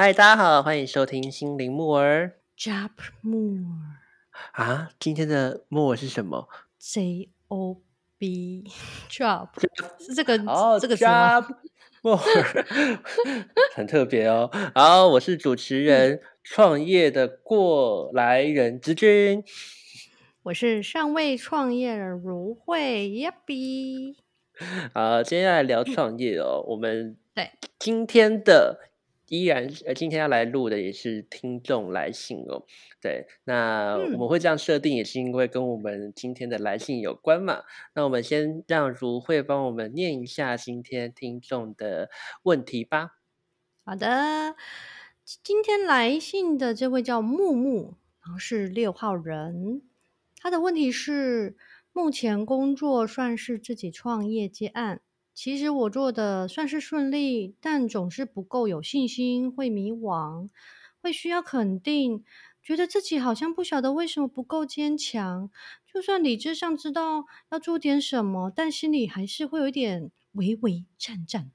嗨，大家好，欢迎收听心灵木耳 Job Moore 啊！今天的木耳是什么？J O B Job 是这个哦，这个词吗木耳很特别哦。好，我是主持人，创业的过来人之君。我是尚未创业的如慧耶比。好，接下来聊创业哦。我们对今天的依然是呃，今天要来录的也是听众来信哦。对，那嗯我们会这样设定，也是因为跟我们今天的来信有关嘛。那我们先让如慧帮我们念一下今天听众的问题吧。好的，今天来信的这位叫木木，然后是六号人。他的问题是：目前工作算是自己创业接案，其实我做的算是顺利，但总是不够有信心，会迷惘，会需要肯定，觉得自己好像不晓得为什么不够坚强。就算理智上知道要做点什么，但心里还是会有一点微微颤颤。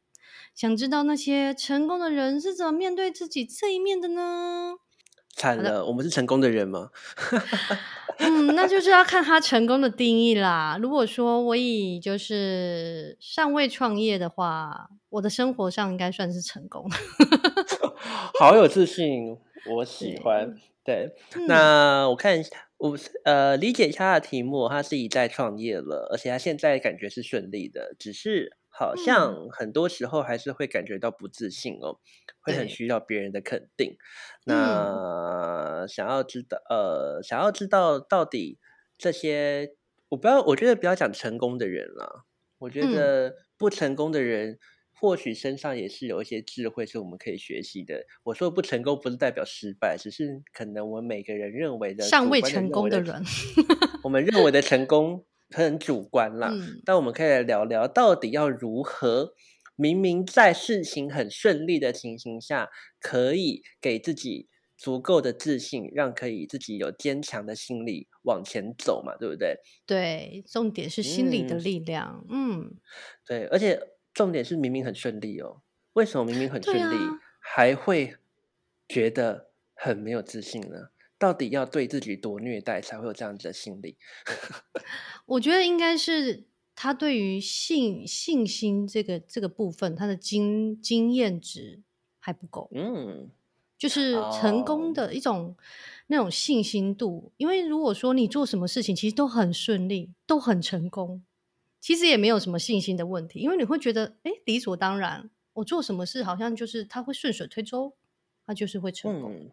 想知道那些成功的人是怎么面对自己这一面的呢？好的惨了，我们是成功的人吗？嗯，那就是要看他成功的定义啦。如果说我以就是尚未创业的话，我的生活上应该算是成功。好有自信，我喜欢。对，嗯那我看我呃理解一下他的题目，他自己在创业了，而且他现在感觉是顺利的，只是好嗯像很多时候还是会感觉到不自信哦，会很需要别人的肯定。嗯那想要知道呃想要知道到底这些，我不要我觉得不要讲成功的人了，我觉嗯得不成功的人。或许身上也是有一些智慧是我们可以学习的。我说不成功不是代表失败，只是可能我们每个人认为的尚未成功的人，我们认为的成功很主观啦。嗯但我们可以来聊聊，到底要如何明明在事情很顺利的情形下，可以给自己足够的自信，让可以自己有坚强的心理往前走嘛，对不对？对，重点是心理的嗯力量。嗯，对，而且重点是明明很顺利哦，为什么明明很顺利，啊还会觉得很没有自信呢？到底要对自己多虐待才会有这样子的心理？我觉得应该是他对于信信心这个这个部分，他的经经验值还不够。嗯，就是成功哦的一种那种信心度。因为如果说你做什么事情其实都很顺利，都很成功，其实也没有什么信心的问题，因为你会觉得，哎，理所当然，我做什么事好像就是他会顺水推舟，他就是会成功。嗯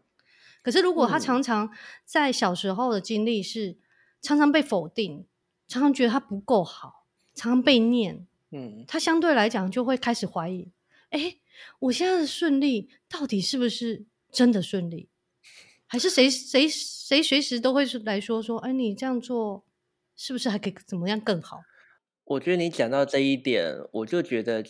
可是如果他嗯常常在小时候的经历是常常被否定，常常觉得他不够好，常常被念，嗯，他相对来讲就会开始怀疑：哎，我现在的顺利到底是不是真的顺利？还是谁谁谁随时都会是来说说：哎，你这样做是不是还可以怎么样更好？我觉得你讲到这一点，我就觉得，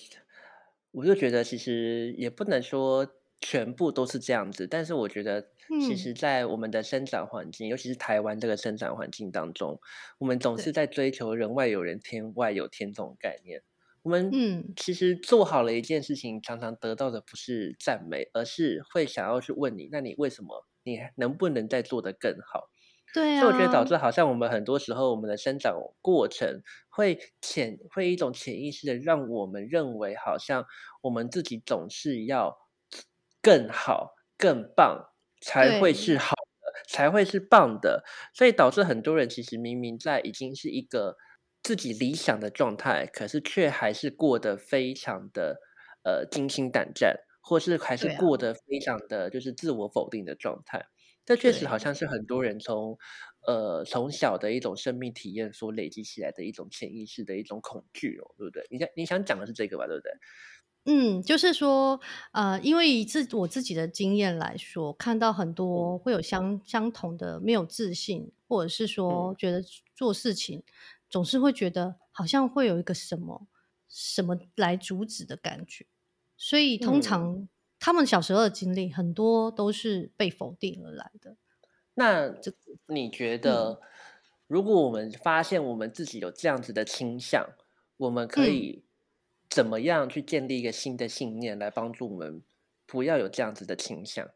我就觉得其实也不能说全部都是这样子，但是我觉得，其嗯实，在我们的生长环境，尤其是台湾这个生长环境当中，我们总是在追求人外有人，天外有天这种概念。我们嗯其实做好了一件事情，常常得到的不是赞美，而是会想要去问你，那你为什么？你还能不能再做得更好？对啊，所以我觉得导致好像我们很多时候我们的生长过程会潜会一种潜意识的让我们认为好像我们自己总是要更好、更棒才会是好的，才会是棒的，所以导致很多人其实明明在已经是一个自己理想的状态，可是却还是过得非常的呃惊心胆战，或是还是过得非常的就是自我否定的状态。这确实好像是很多人从呃从小的一种生命体验所累积起来的一种潜意识的一种恐惧哦，对不对？你想你想讲的是这个吧，对不对？嗯，就是说，呃，因为以自我自己的经验来说，看到很多会有相相同的没有自信，或者是说嗯。觉得做事情总是会觉得好像会有一个什么什么来阻止的感觉，所以通嗯。常他们小时候的经历很多都是被否定而来的。那这你觉得，如果我们发现我们自己有这样子的倾向，我们可嗯。以怎么样去建立一个新的信念，来帮助我们不要有这样子的倾向。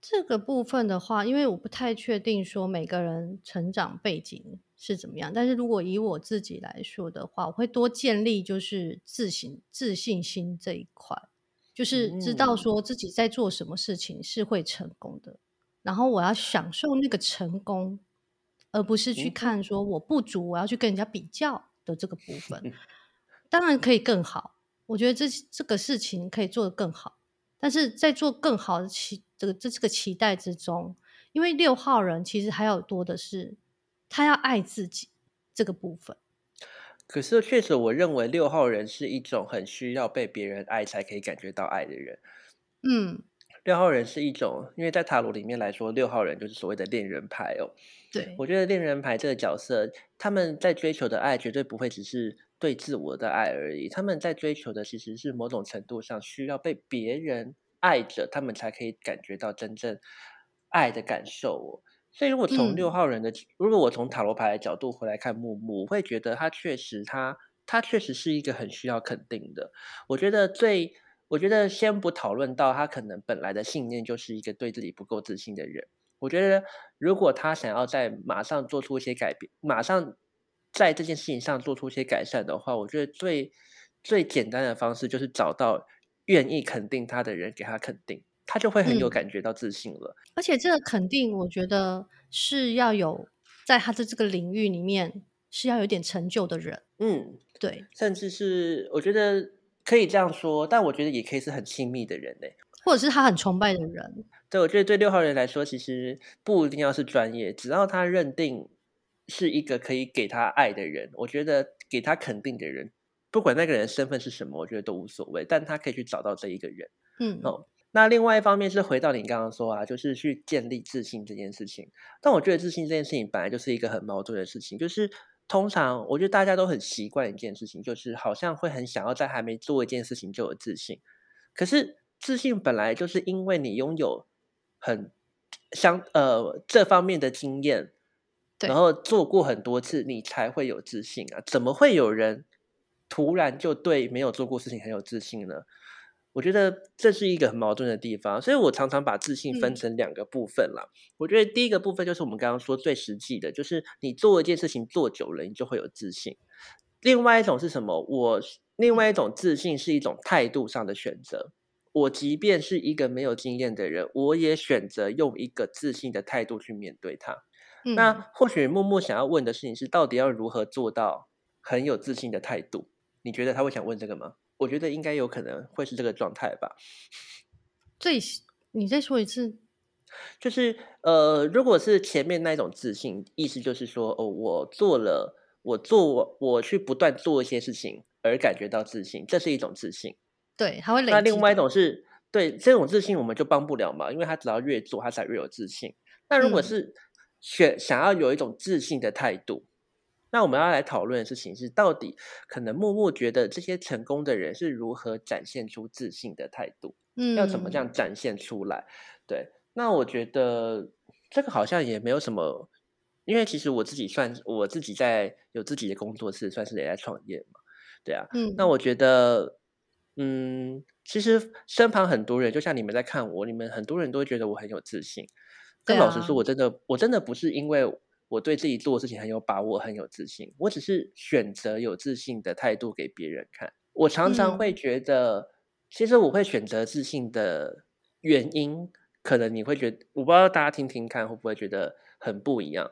这个部分的话，因为我不太确定说每个人成长背景是怎么样，但是如果以我自己来说的话，我会多建立就是自信、自信心这一块，就是知道说自己在做什么事情是会成功的，然后我要享受那个成功，而不是去看说我不足，我要去跟人家比较的这个部分。当然可以更好，我觉得这这个事情可以做得更好。但是在做更好的期这个这这个期待之中，因为六号人其实还有多的是他要爱自己这个部分。可是确实，我认为六号人是一种很需要被别人爱才可以感觉到爱的人。嗯，六号人是一种，因为在塔罗里面来说，六号人就是所谓的恋人牌哦。对，我觉得恋人牌这个角色，他们在追求的爱绝对不会只是。对自我的爱而已，他们在追求的其实是某种程度上需要被别人爱着，他们才可以感觉到真正爱的感受哦。所以，如果从六号人的，如果我从塔罗牌的角度回来看木木，我会觉得他确实，他他确实是一个很需要肯定的。我觉得最，我觉得先不讨论到他可能本来的信念就是一个对自己不够自信的人。我觉得，如果他想要在马上做出一些改变，马上。在这件事情上做出一些改善的话，我觉得最最简单的方式就是找到愿意肯定他的人，给他肯定，他就会很有感觉到自信了。而且这个肯定，我觉得是要有在他的这个领域里面是要有点成就的人。嗯，对，甚至是我觉得可以这样说，但我觉得也可以是很亲密的人呢，或者是他很崇拜的人。对，我觉得对六号人来说，其实不一定要是专业，只要他认定。是一个可以给他爱的人，我觉得给他肯定的人，不管那个人身份是什么，我觉得都无所谓。但他可以去找到这一个人，嗯哦。那另外一方面是回到你刚刚说啊，就是去建立自信这件事情。但我觉得自信这件事情本来就是一个很矛盾的事情，就是通常我觉得大家都很习惯一件事情，就是好像会很想要在还没做一件事情就有自信。可是自信本来就是因为你拥有很相呃这方面的经验。然后做过很多次，你才会有自信啊！怎么会有人突然就对没有做过事情很有自信呢？我觉得这是一个很矛盾的地方，所以我常常把自信分成两个部分啦。我觉得第一个部分就是我们刚刚说最实际的，就是你做一件事情做久了，你就会有自信。另外一种是什么？我另外一种自信是一种态度上的选择。我即便是一个没有经验的人，我也选择用一个自信的态度去面对它。那或许默默想要问的事情是，到底要如何做到很有自信的态度？你觉得他会想问这个吗？我觉得应该有可能会是这个状态吧。最，你再说一次，就是呃，如果是前面那一种自信，意思就是说，哦，我做了，我做，我去不断做一些事情而感觉到自信，这是一种自信。对，他会。那另外一种是对这种自信，我们就帮不了嘛，因为他只要越做，他才越有自信。那如果是。选想要有一种自信的态度，那我们要来讨论的事情是，到底可能默默觉得这些成功的人是如何展现出自信的态度？嗯，要怎么这样展现出来？对，那我觉得这个好像也没有什么，因为其实我自己算我自己在有自己的工作室，算是也在创业嘛，对啊，嗯，那我觉得，嗯，其实身旁很多人，就像你们在看我，你们很多人都会觉得我很有自信。跟老实说，我真的，我真的不是因为我对自己做的事情很有把握、很有自信，我只是选择有自信的态度给别人看。我常常会觉得，其实我会选择自信的原因，可能你会觉得，我不知道大家听听看会不会觉得很不一样。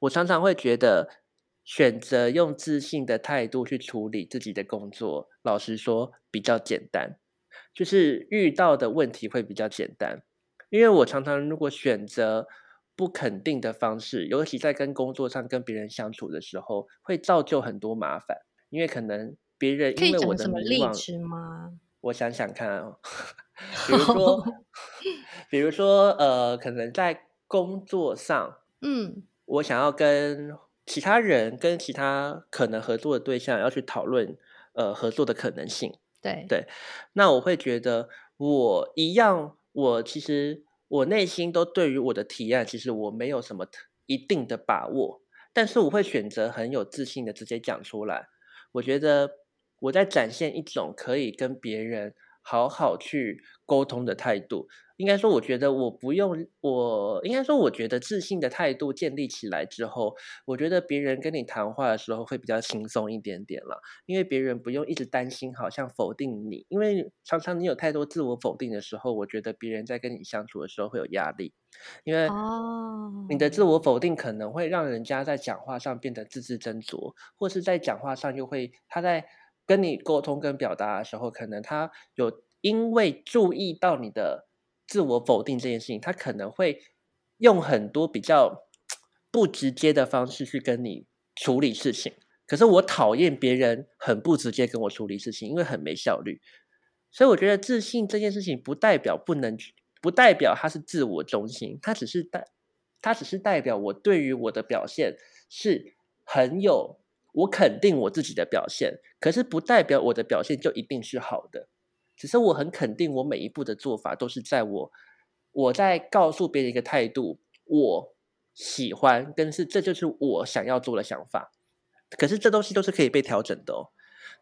我常常会觉得，选择用自信的态度去处理自己的工作，老实说比较简单，就是遇到的问题会比较简单。因为我常常如果选择不肯定的方式，尤其在跟工作上跟别人相处的时候，会造就很多麻烦。因为可能别人因为我的迷惘吗？我想想看哦，比如说，比如说，呃，可能在工作上，嗯，我想要跟其他人、跟其他可能合作的对象要去讨论，呃，合作的可能性。对对，那我会觉得我一样。我其实我内心都对于我的提案，其实我没有什么一定的把握，但是我会选择很有自信的直接讲出来。我觉得我在展现一种可以跟别人好好去沟通的态度。应该说，我觉得我不用我，应该说，我觉得自信的态度建立起来之后，我觉得别人跟你谈话的时候会比较轻松一点点了，因为别人不用一直担心，好像否定你，因为常常你有太多自我否定的时候，我觉得别人在跟你相处的时候会有压力，因为你的自我否定可能会让人家在讲话上变得字字斟酌，或是在讲话上又会他在跟你沟通跟表达的时候，可能他有因为注意到你的。自我否定这件事情，他可能会用很多比较不直接的方式去跟你处理事情。可是我讨厌别人很不直接跟我处理事情，因为很没效率。所以我觉得自信这件事情不代表不能，不代表他是自我中心，他只是代，他只是代表我对于我的表现是很有我肯定我自己的表现，可是不代表我的表现就一定是好的。只是我很肯定，我每一步的做法都是在我我在告诉别人一个态度，我喜欢跟是这就是我想要做的想法。可是这东西都是可以被调整的哦，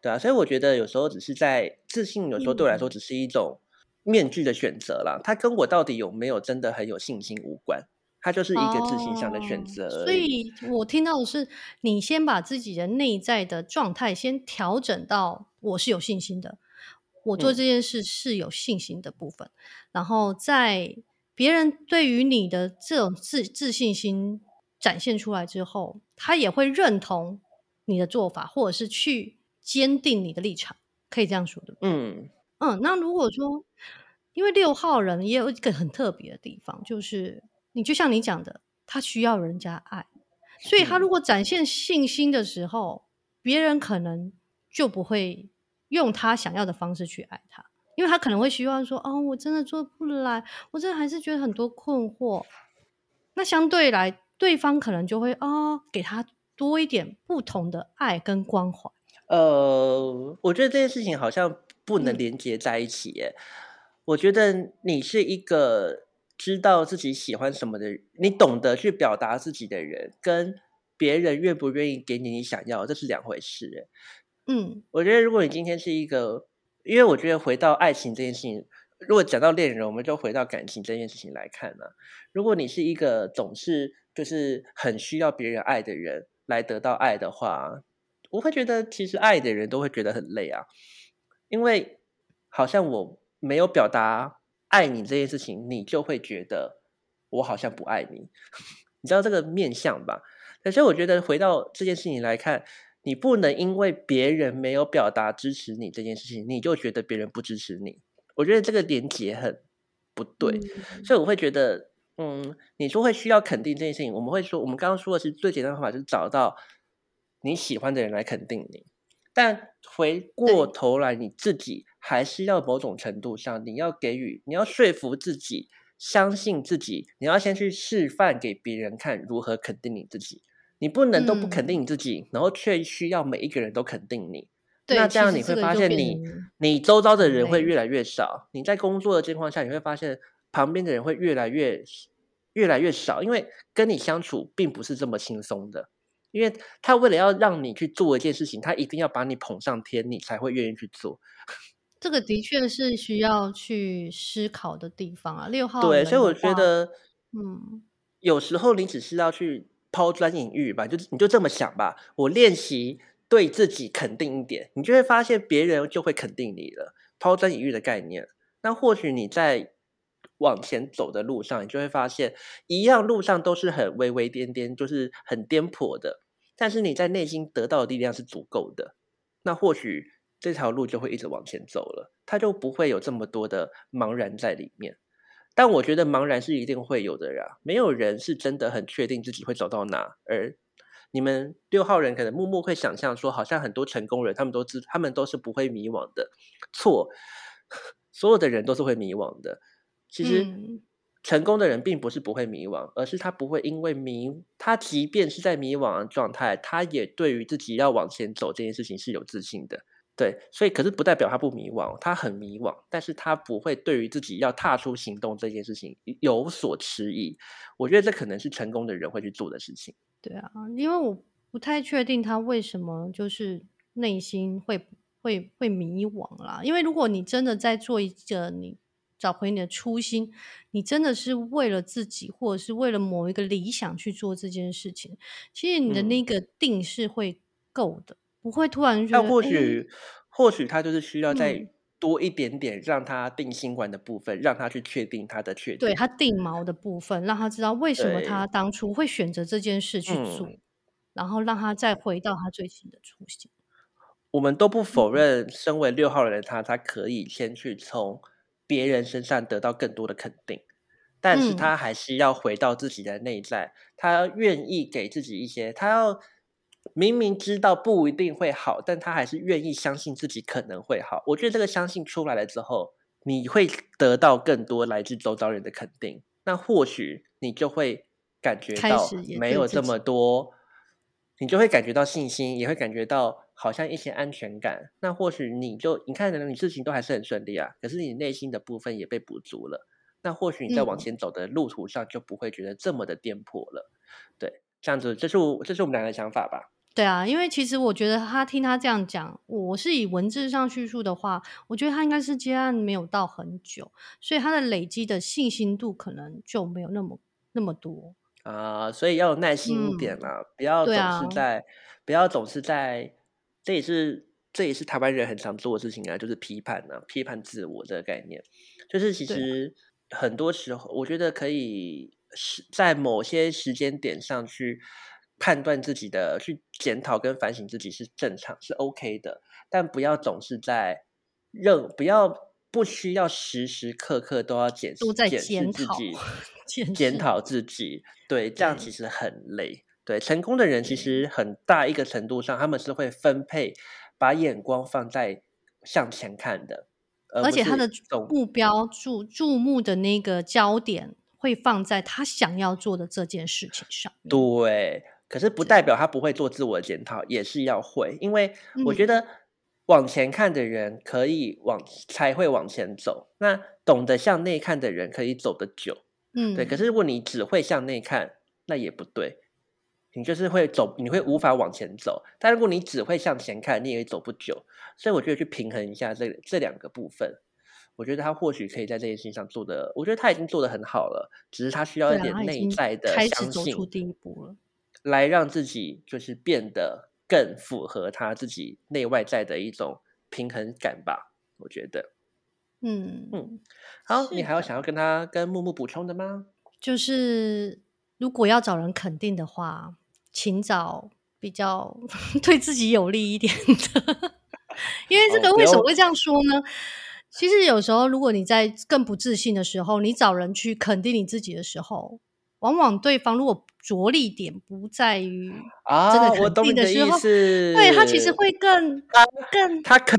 对啊，所以我觉得有时候只是在自信，有时候对我来说只是一种面具的选择啦。它跟我到底有没有真的很有信心无关，它就是一个自信上的选择。所以我听到的是，你先把自己的内在的状态先调整到我是有信心的。我做这件事是有信心的部分，然后在别人对于你的这种自自信心展现出来之后，他也会认同你的做法，或者是去坚定你的立场，可以这样说的。嗯嗯，那如果说，因为六号人也有一个很特别的地方，就是你就像你讲的，他需要人家爱，所以他如果展现信心的时候，别人可能就不会。用他想要的方式去爱他，因为他可能会希望说：“哦，我真的做不来，我真的还是觉得很多困惑。”那相对来，对方可能就会哦，给他多一点不同的爱跟关怀。呃，我觉得这件事情好像不能连接在一起耶。我觉得你是一个知道自己喜欢什么的，你懂得去表达自己的人，跟别人愿不愿意给你你想要，这是两回事。嗯，我觉得如果你今天是一个，因为我觉得回到爱情这件事情，如果讲到恋人，我们就回到感情这件事情来看呢。如果你是一个总是就是很需要别人爱的人来得到爱的话，我会觉得其实爱的人都会觉得很累啊，因为好像我没有表达爱你这件事情，你就会觉得我好像不爱你，你知道这个面相吧？所以我觉得回到这件事情来看。你不能因为别人没有表达支持你这件事情，你就觉得别人不支持你。我觉得这个连结很不对，所以我会觉得，嗯，你说会需要肯定这件事情，我们会说，我们刚刚说的是最简单的方法，就是找到你喜欢的人来肯定你。但回过头来，你自己还是要某种程度上，你要给予，你要说服自己，相信自己，你要先去示范给别人看如何肯定你自己。你不能都不肯定你自己，然后却需要每一个人都肯定你。那这样你会发现，你你周遭的人会越来越少。你在工作的情况下，你会发现旁边的人会越来越越来越少，因为跟你相处并不是这么轻松的。因为他为了要让你去做一件事情，他一定要把你捧上天，你才会愿意去做。这个的确是需要去思考的地方啊。六号对，所以我觉得，嗯，有时候你只是要去。抛砖引玉吧，就你就这么想吧。我练习对自己肯定一点，你就会发现别人就会肯定你了。抛砖引玉的概念，那或许你在往前走的路上，你就会发现一样路上都是很微微颠颠，就是很颠簸的。但是你在内心得到的力量是足够的，那或许这条路就会一直往前走了，它就不会有这么多的茫然在里面。但我觉得茫然是一定会有的呀，没有人是真的很确定自己会走到哪。而你们六号人可能默默会想象说，好像很多成功人他们都知，他们都是不会迷惘的。错，所有的人都是会迷惘的。其实成功的人并不是不会迷惘，而是他不会因为迷，他即便是在迷惘的状态，他也对于自己要往前走这件事情是有自信的。对，所以可是不代表他不迷惘，他很迷惘，但是他不会对于自己要踏出行动这件事情有所迟疑。我觉得这可能是成功的人会去做的事情。对啊，因为我不太确定他为什么就是内心会会会迷惘啦。因为如果你真的在做一个你找回你的初心，你真的是为了自己，或者是为了某一个理想去做这件事情，其实你的那个定是会够的，不会突然觉那或许，或许他就是需要嗯再多一点点，让他定心丸的部分，让他去确定他的确定。对他定锚的部分，让他知道为什么他当初会选择这件事去做，嗯然后让他再回到他最新的初心。我们都不否嗯认，身为六号人的他，他可以先去从别人身上得到更多的肯定，但是嗯他还是要回到自己的内在，他愿意给自己一些，他要明明知道不一定会好，但他还是愿意相信自己可能会好。我觉得这个相信出来了之后，你会得到更多来自周遭人的肯定，那或许你就会感觉到没有这么多。你就会感觉到信心，也会感觉到好像一些安全感。那或许你就你看着你事情都还是很顺利啊，可是你内心的部分也被补足了。那或许你在往嗯前走的路途上就不会觉得这么的颠簸了。对，这样子，这是我这是我们两个的想法吧。对啊，因为其实我觉得他听他这样讲，我是以文字上叙述的话，我觉得他应该是接案没有到很久，所以他的累积的信心度可能就没有那么那么多。啊、所以要有耐心一点啦，不要总是在，不要总是在，这也是这也是台湾人很常做的事情啊，就是批判啊，批判自我这个概念，就是其实很多时候，我觉得可以是在某些时间点上去判断自己的，去检讨跟反省自己是正常是 OK 的，但不要总是在任不要不需要时时刻刻都要检都在检讨自己。检讨自己，对，这样其实很累。对，成功的人其实很大一个程度上，他们是会分配，把眼光放在向前看的，而而且他的总目标注注目的那个焦点会放在他想要做的这件事情上。对。可是不代表他不会做自我检讨，也是要会，因为我觉嗯得往前看的人可以往才会往前走，那懂得向内看的人可以走得久。嗯，对，可是如果你只会向内看，那也不对，你就是会走，你会无法往前走。但如果你只会向前看，你也走不久。所以我觉得去平衡一下这这两个部分，我觉得他或许可以在这件事情上做的，我觉得他已经做的很好了，只是他需要一点内在的开始相信走出，第一步了。来让自己就是变得更符合他自己内外在的一种平衡感吧。我觉得，嗯嗯好，你还有想要跟他跟木木补充的吗？就是如果要找人肯定的话，请找比较 对自己有利一点的。因为这个为什么会这样说呢？其实有时候，如果你在更不自信的时候，你找人去肯定你自己的时候，往往对方如果着力点不在于真啊，的肯我懂你的意定的时候，思。对他其实会更更他肯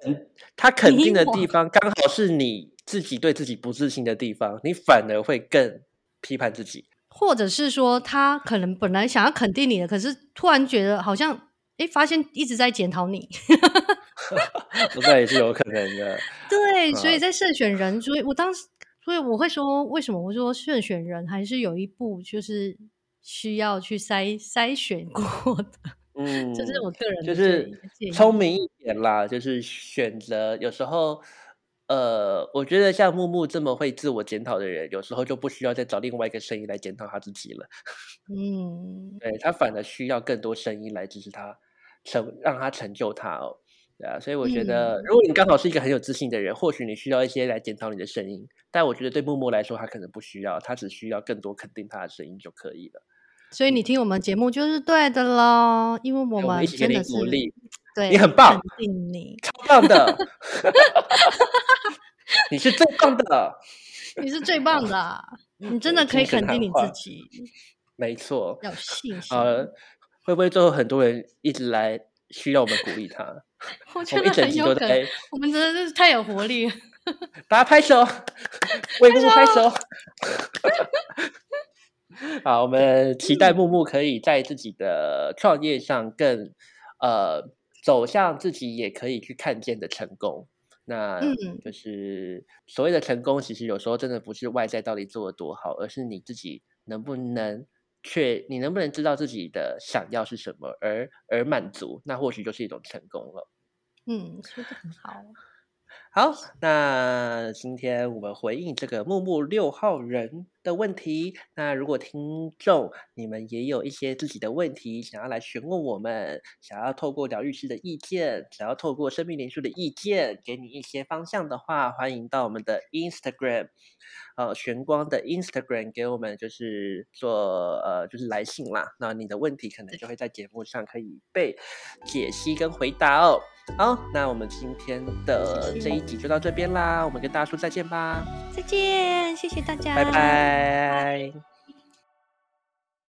他肯定的地方，刚好是你自己对自己不自信的地方，你反而会更批判自己。或者是说他可能本来想要肯定你的，可是突然觉得好像哎，发现一直在检讨你。这也是有可能的。对，所以啊在慎选人，所以我当时，所以我会说，为什么我说慎选人还是有一步就是需要去筛筛选过的，嗯，这是我个人就是。聪明一点啦，就是选择有时候。呃，我觉得像木木这么会自我检讨的人，有时候就不需要再找另外一个声音来检讨他自己了。嗯，对他反而需要更多声音来支持他，成让他成就他哦。对啊，所以我觉得，嗯如果你刚好是一个很有自信的人，或许你需要一些来检讨你的声音。但我觉得对默默来说，他可能不需要，他只需要更多肯定他的声音就可以了。所以你听我们节目就是对的喽，因为我我们们一起给你真的是鼓励，对你很棒肯定你，超棒的，你是最棒的，你是最棒的啊，你真的可以肯定你自己，没错。要有信心。呃，会不会最后很多人一直来需要我们鼓励他？我我觉得们一整集都在我们真的是太有活力了。大家拍手，为木木拍手。好，我们期待木木可以在自己的创业上更呃走向自己也可以去看见的成功。那嗯就是所谓的成功，其实有时候真的不是外在到底做的多好，而是你自己能不能确，你能不能知道自己的想要是什么，而而满足，那或许就是一种成功了。嗯，说的很好。好，那今天我们回应这个木木六号人的问题。那如果听众你们也有一些自己的问题想要来询问我们，想要透过疗愈师的意见，想要透过生命灵数的意见，给你一些方向的话，欢迎到我们的 Instagram，呃，玄光的 Instagram 给我们就是做呃就是来信啦。那你的问题可能就会在节目上可以被解析跟回答哦。好，那我们今天的这一集就到这边啦，我们跟大家说再见吧，再见，谢谢大家，拜拜。Bye.